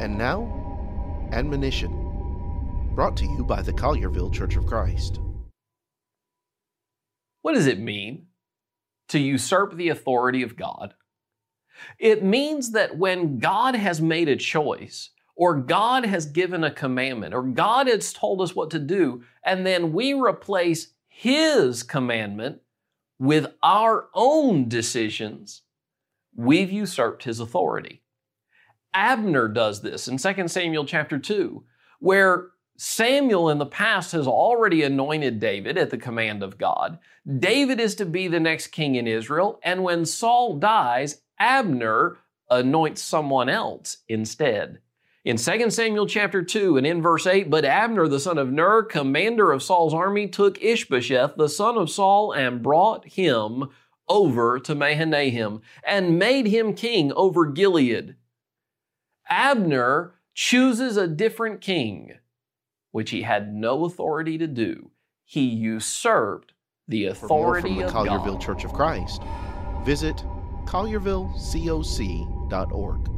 And now, admonition, brought to you by the Collierville Church of Christ. What does it mean to usurp the authority of God? It means that when God has made a choice, or God has given a commandment, or God has told us what to do, and then we replace His commandment with our own decisions, we've usurped His authority. Abner does this in 2 Samuel chapter 2, where Samuel in the past has already anointed David at the command of God. David is to be the next king in Israel, and when Saul dies, Abner anoints someone else instead. In 2 Samuel chapter 2 and in verse 8, but Abner the son of Ner, commander of Saul's army, took Ishbosheth the son of Saul and brought him over to Mahanaim and made him king over Gilead. Abner chooses a different king, which he had no authority to do. He usurped the authority For more from the of Collierville God. Church of Christ, visit colliervillecoc.org.